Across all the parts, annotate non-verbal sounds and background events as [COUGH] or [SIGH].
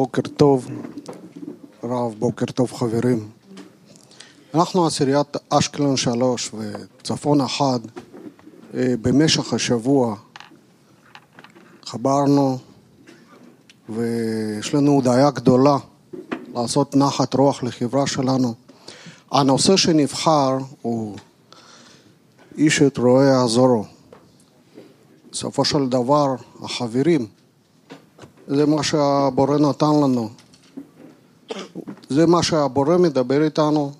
בוקר טוב, רב, בוקר טוב חברים. אנחנו עשיריית אשקלון שלוש וצפון אחד אה, במשך השבוע חברנו ויש לנו הודיה גדולה לעשות נחת רוח לחברה שלנו. הנושא שנבחר הוא איש את רואה יעזורו. בסופו של דבר, החברים, זה מה שהבורא נתן לנו. זה מה שהבורא מדבר איתנו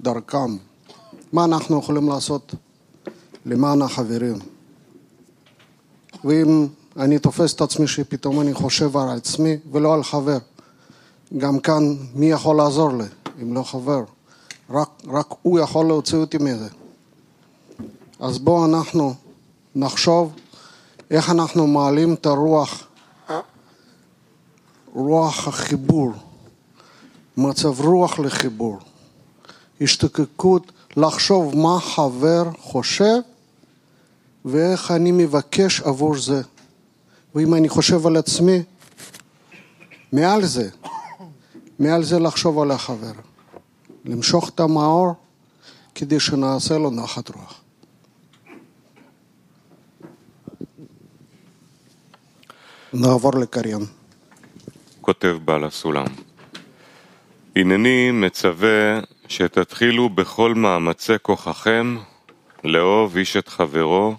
דרכם. מה אנחנו יכולים לעשות למען החברים? ואם אני תופס את עצמי שפתאום אני חושב על עצמי ולא על חבר, גם כאן מי יכול לעזור לי אם לא חבר? רק, רק הוא יכול להוציא אותי מזה. אז בואו אנחנו נחשוב איך אנחנו מעלים את הרוח, רוח החיבור, מצב רוח לחיבור, השתוקקות לחשוב מה חבר חושב ואיך אני מבקש עבור זה. ואם אני חושב על עצמי, מעל זה, מעל זה לחשוב על החבר. למשוך את המאור כדי שנעשה לו נחת רוח. נעבור לקריין. כותב בעל הסולם. הנני מצווה שתתחילו בכל מאמצי כוחכם לאהוב איש את חברו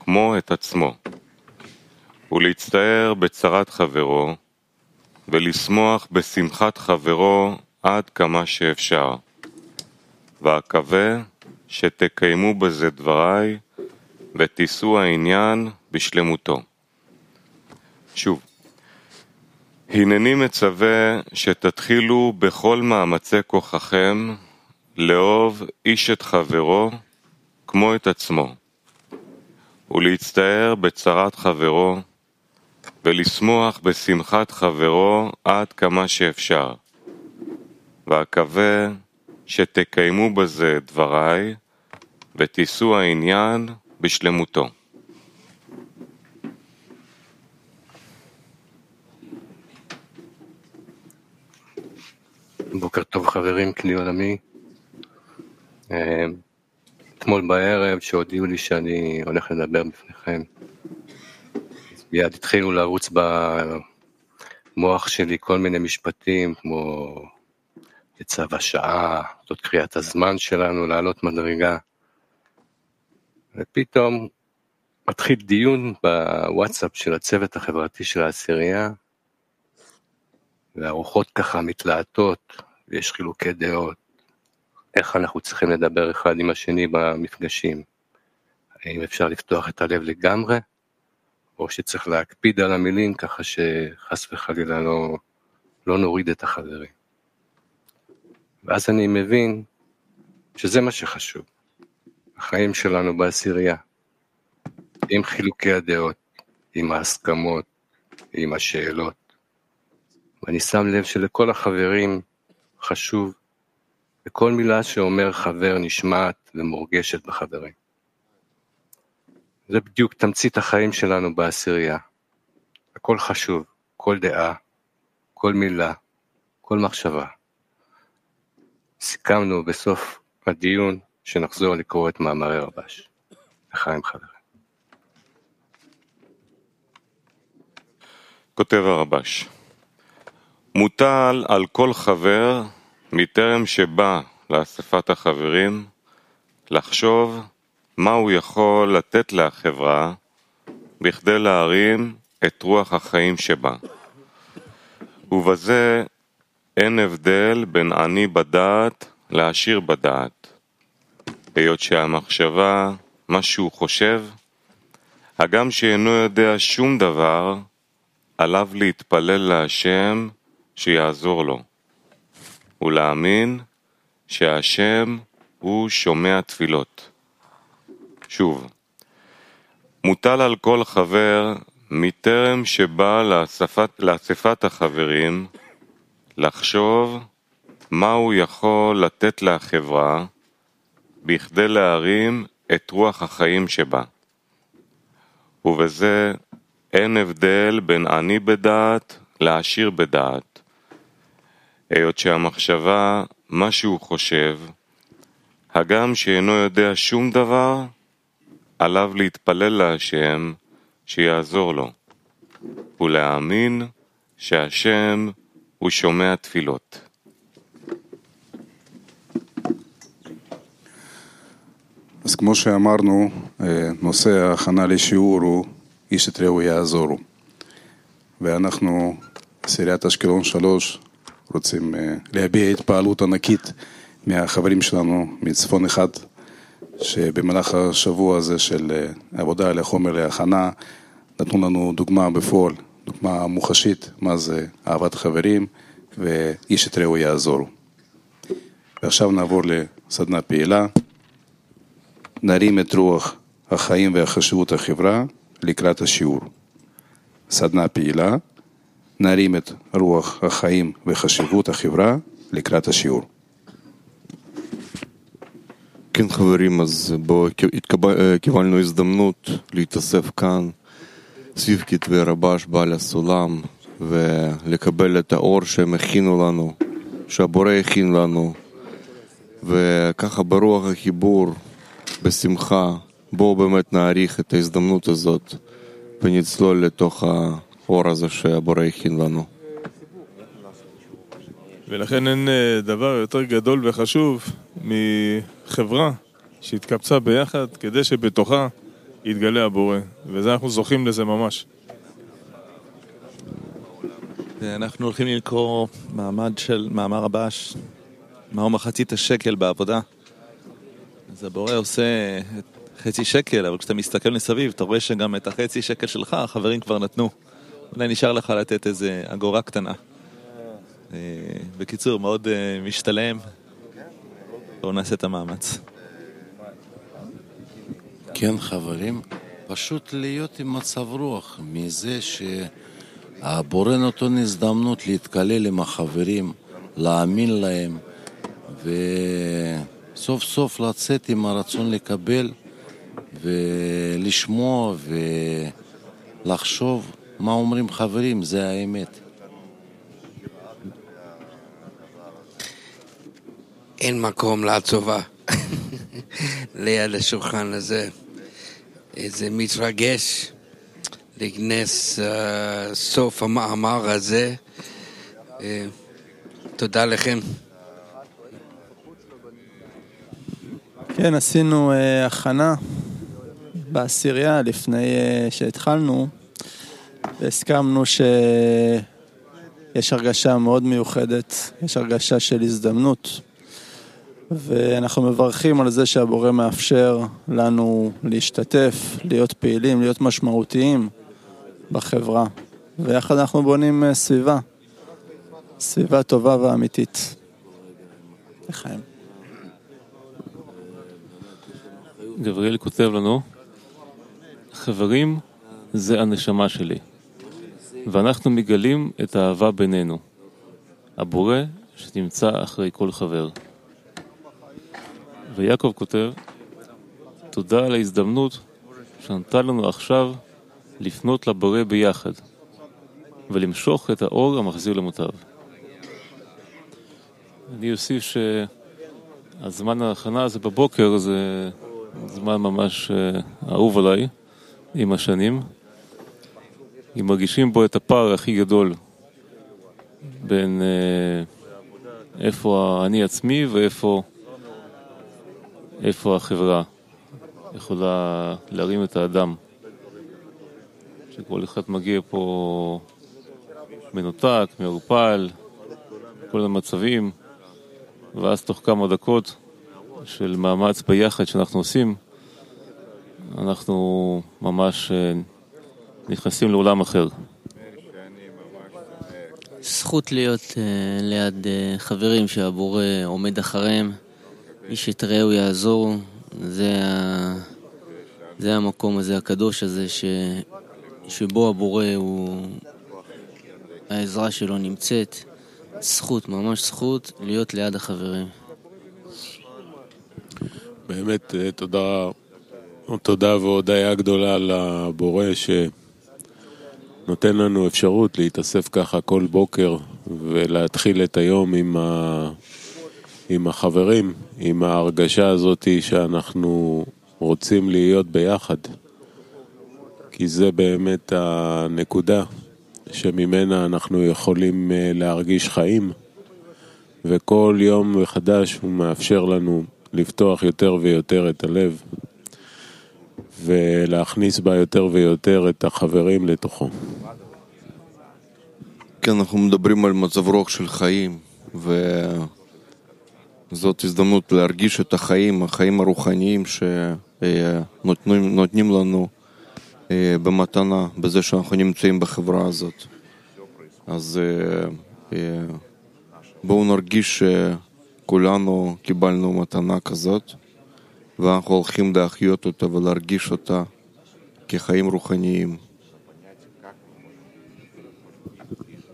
כמו את עצמו, ולהצטער בצרת חברו, ולשמוח בשמחת חברו עד כמה שאפשר. ואקווה שתקיימו בזה דבריי, ותישאו העניין בשלמותו. שוב, הנני מצווה שתתחילו בכל מאמצי כוחכם לאהוב איש את חברו כמו את עצמו, ולהצטער בצרת חברו, ולשמוח בשמחת חברו עד כמה שאפשר. ואקווה שתקיימו בזה דבריי, ותישאו העניין בשלמותו. בוקר טוב חברים, כלי עולמי. אה, אתמול בערב שהודיעו לי שאני הולך לדבר בפניכם, מיד התחילו לרוץ במוח שלי כל מיני משפטים כמו צו השעה, זאת קריאת הזמן שלנו לעלות מדרגה. ופתאום מתחיל דיון בוואטסאפ של הצוות החברתי של העשירייה, והרוחות ככה מתלהטות, ויש חילוקי דעות, איך אנחנו צריכים לדבר אחד עם השני במפגשים. האם אפשר לפתוח את הלב לגמרי, או שצריך להקפיד על המילים ככה שחס וחלילה לא, לא נוריד את החברים. ואז אני מבין שזה מה שחשוב, החיים שלנו בעשירייה, עם חילוקי הדעות, עם ההסכמות, עם השאלות. ואני שם לב שלכל החברים חשוב, וכל מילה שאומר חבר נשמעת ומורגשת בחברים. זה בדיוק תמצית החיים שלנו בעשירייה. הכל חשוב, כל דעה, כל מילה, כל מחשבה. סיכמנו בסוף הדיון שנחזור לקרוא את מאמרי רבש. לחיים חברים. כותב הרבש, מוטל על כל חבר, מטרם שבא לאספת החברים, לחשוב מה הוא יכול לתת לחברה בכדי להרים את רוח החיים שבה. ובזה אין הבדל בין עני בדעת לעשיר בדעת, היות שהמחשבה, מה שהוא חושב, הגם שאינו יודע שום דבר, עליו להתפלל להשם שיעזור לו, ולהאמין שהשם הוא שומע תפילות. שוב, מוטל על כל חבר מטרם שבא לאספת, לאספת החברים לחשוב מה הוא יכול לתת לחברה בכדי להרים את רוח החיים שבה. ובזה אין הבדל בין עני בדעת לעשיר בדעת, היות שהמחשבה, מה שהוא חושב, הגם שאינו יודע שום דבר, עליו להתפלל להשם שיעזור לו, ולהאמין שהשם הוא שומע תפילות. אז כמו שאמרנו, נושא ההכנה לשיעור הוא איש את רעהו יעזורו. ואנחנו, עשיריית אשקלון שלוש, רוצים להביע התפעלות ענקית מהחברים שלנו מצפון אחד, שבמהלך השבוע הזה של עבודה על החומר להכנה, נתנו לנו דוגמה בפועל, דוגמה מוחשית, מה זה אהבת חברים ואיש את רעהו יעזורו. ועכשיו נעבור לסדנה פעילה. נרים את רוח החיים והחשיבות החברה לקראת השיעור. סדנה פעילה, נרים את רוח החיים וחשיבות החברה לקראת השיעור. כן חברים, אז בואו קיבלנו הזדמנות להתאסף כאן סביב כתבי רבש בעל הסולם ולקבל את האור שהם הכינו לנו, שהבורא הכין לנו וככה ברוח החיבור, בשמחה, בואו באמת נעריך את ההזדמנות הזאת ונצלול לתוך האור הזה שהבורא הכין לנו. ולכן אין דבר יותר גדול וחשוב מחברה שהתקבצה ביחד כדי שבתוכה יתגלה הבורא, וזה אנחנו זוכים לזה ממש. אנחנו הולכים לקרוא מעמד של מאמר הבש, מהו מחצית השקל בעבודה. אז הבורא עושה חצי שקל, אבל כשאתה מסתכל מסביב, אתה רואה שגם את החצי שקל שלך החברים כבר נתנו. אולי נשאר לך לתת איזה אגורה קטנה. בקיצור, מאוד משתלם. בואו נעשה את המאמץ. כן, חברים, פשוט להיות עם מצב רוח מזה שהבורא נותן הזדמנות להתקלל עם החברים, להאמין להם, וסוף סוף לצאת עם הרצון לקבל ולשמוע ולחשוב מה אומרים חברים, זה האמת. אין מקום לעצובה ליד השולחן הזה. זה מתרגש לכנס uh, סוף המאמר הזה. Uh, תודה לכם. כן, עשינו uh, הכנה בעשירייה לפני uh, שהתחלנו, והסכמנו שיש הרגשה מאוד מיוחדת, יש הרגשה של הזדמנות. ואנחנו מברכים על זה שהבורא מאפשר לנו להשתתף, להיות פעילים, להיות משמעותיים בחברה. ויחד אנחנו בונים סביבה, סביבה טובה ואמיתית. לחיים. גבריאל כותב לנו, חברים זה הנשמה שלי, ואנחנו מגלים את האהבה בינינו, הבורא שנמצא אחרי כל חבר. ויעקב כותב, תודה על ההזדמנות שנתן לנו עכשיו לפנות לבורא ביחד. ולמשוך את האור המחזיר למוטב. אני אוסיף שהזמן ההכנה הזה בבוקר זה זמן ממש אה, אהוב עליי עם השנים. אם מרגישים בו את הפער הכי גדול בין אה, איפה אני עצמי ואיפה איפה החברה יכולה להרים את האדם. שכל אחד מגיע פה מנותק, מעורפל, כל המצבים, ואז תוך כמה דקות של מאמץ ביחד שאנחנו עושים, אנחנו ממש אה, נכנסים לעולם אחר. זכות להיות uh, ליד uh, חברים שהבורא עומד אחריהם, איש את רעהו יעזור, זה, ה... זה המקום הזה, הקדוש הזה, ש... שבו הבורא הוא... העזרה שלו נמצאת. זכות, ממש זכות, להיות ליד החברים. באמת, אה, תודה, תודה והודיה גדולה לבורא שנותן לנו אפשרות להתאסף ככה כל בוקר ולהתחיל את היום עם, ה... עם החברים, עם ההרגשה הזאת שאנחנו רוצים להיות ביחד. כי זה באמת הנקודה שממנה אנחנו יכולים אה, להרגיש חיים, וכל יום מחדש הוא מאפשר לנו לפתוח יותר ויותר את הלב ולהכניס בה יותר ויותר את החברים לתוכו. כן, אנחנו מדברים על מצב רוח של חיים, וזאת הזדמנות להרגיש את החיים, החיים הרוחניים שנותנים לנו במתנה, בזה שאנחנו נמצאים בחברה הזאת. אז בואו נרגיש שכולנו קיבלנו מתנה כזאת, ואנחנו הולכים להחיות אותה ולהרגיש אותה כחיים רוחניים.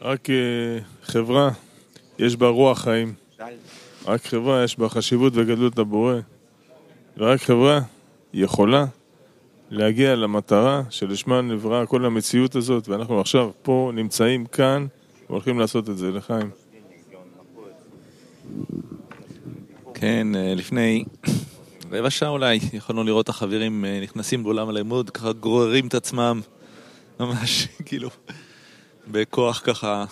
רק חברה יש בה רוח חיים. רק חברה יש בה חשיבות וגדלות הבורא. ורק חברה יכולה להגיע למטרה שלשמה נבראה כל המציאות הזאת, ואנחנו עכשיו פה נמצאים כאן והולכים לעשות את זה לחיים. כן, לפני רבע שעה אולי יכולנו לראות את החברים נכנסים לעולם הלימוד, ככה גוררים את עצמם ממש [LAUGHS] כאילו בכוח ככה,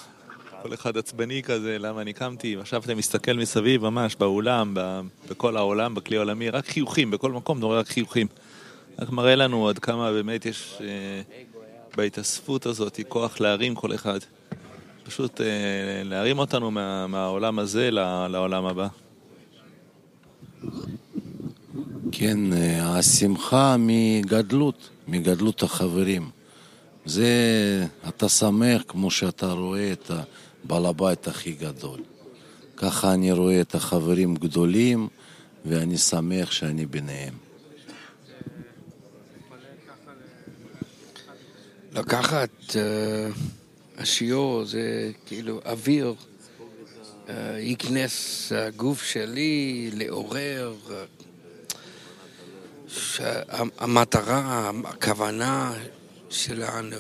כל אחד עצבני כזה, למה אני קמתי, ועכשיו אתה מסתכל מסביב ממש באולם, בכל העולם, בכלי העולמי, רק חיוכים, בכל מקום רואה רק חיוכים. רק מראה לנו עד כמה באמת יש אה, בהתאספות הזאת כוח להרים כל אחד. פשוט אה, להרים אותנו מה, מהעולם הזה לעולם הבא. כן, השמחה מגדלות, מגדלות החברים. זה, אתה שמח כמו שאתה רואה את הבעל הבית הכי גדול. ככה אני רואה את החברים גדולים, ואני שמח שאני ביניהם. לקחת uh, השיעור זה כאילו אוויר, uh, ייכנס הגוף שלי, לעורר. Uh, המטרה, הכוונה שלנו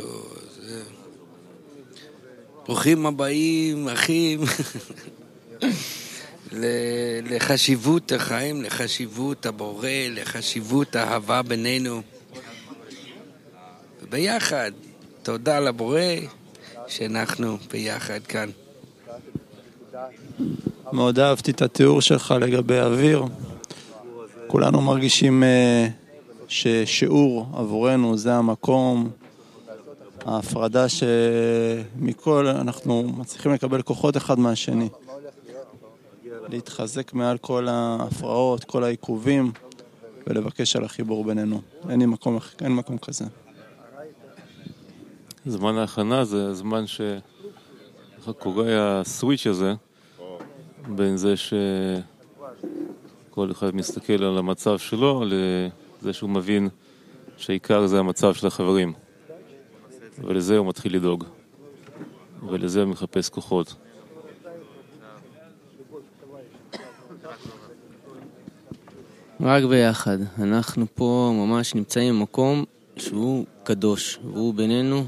זה... ברוכים הבאים, אחים, [LAUGHS] לחשיבות החיים, לחשיבות הבורא, לחשיבות האהבה בינינו. ביחד, תודה לבורא שאנחנו ביחד כאן. מאוד אהבתי את התיאור שלך לגבי אוויר. כולנו מרגישים uh, ששיעור עבורנו זה המקום, ההפרדה שמכל אנחנו מצליחים לקבל כוחות אחד מהשני. להתחזק מעל כל ההפרעות, כל העיכובים, ולבקש על החיבור בינינו. אין לי מקום, אין מקום כזה. זמן ההכנה זה הזמן ש... איך קורה הסוויץ' הזה בין זה שכל אחד מסתכל על המצב שלו לזה שהוא מבין שהעיקר זה המצב של החברים ולזה הוא מתחיל לדאוג ולזה הוא מחפש כוחות רק ביחד. אנחנו פה ממש נמצאים במקום שהוא קדוש, והוא בינינו,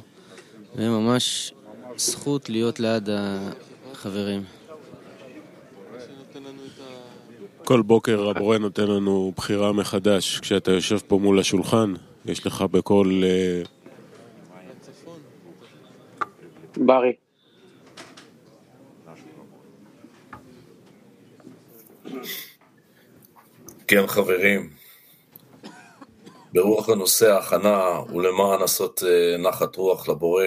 וממש זכות להיות ליד החברים. כל בוקר הבורא נותן לנו בחירה מחדש. כשאתה יושב פה מול השולחן, יש לך בכל... אה, ברי. כן, חברים, ברוח הנושא ההכנה ולמען לעשות אה, נחת רוח לבורא,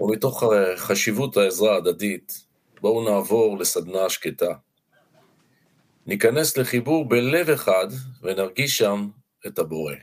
ומתוך חשיבות העזרה ההדדית, בואו נעבור לסדנה שקטה. ניכנס לחיבור בלב אחד ונרגיש שם את הבורא.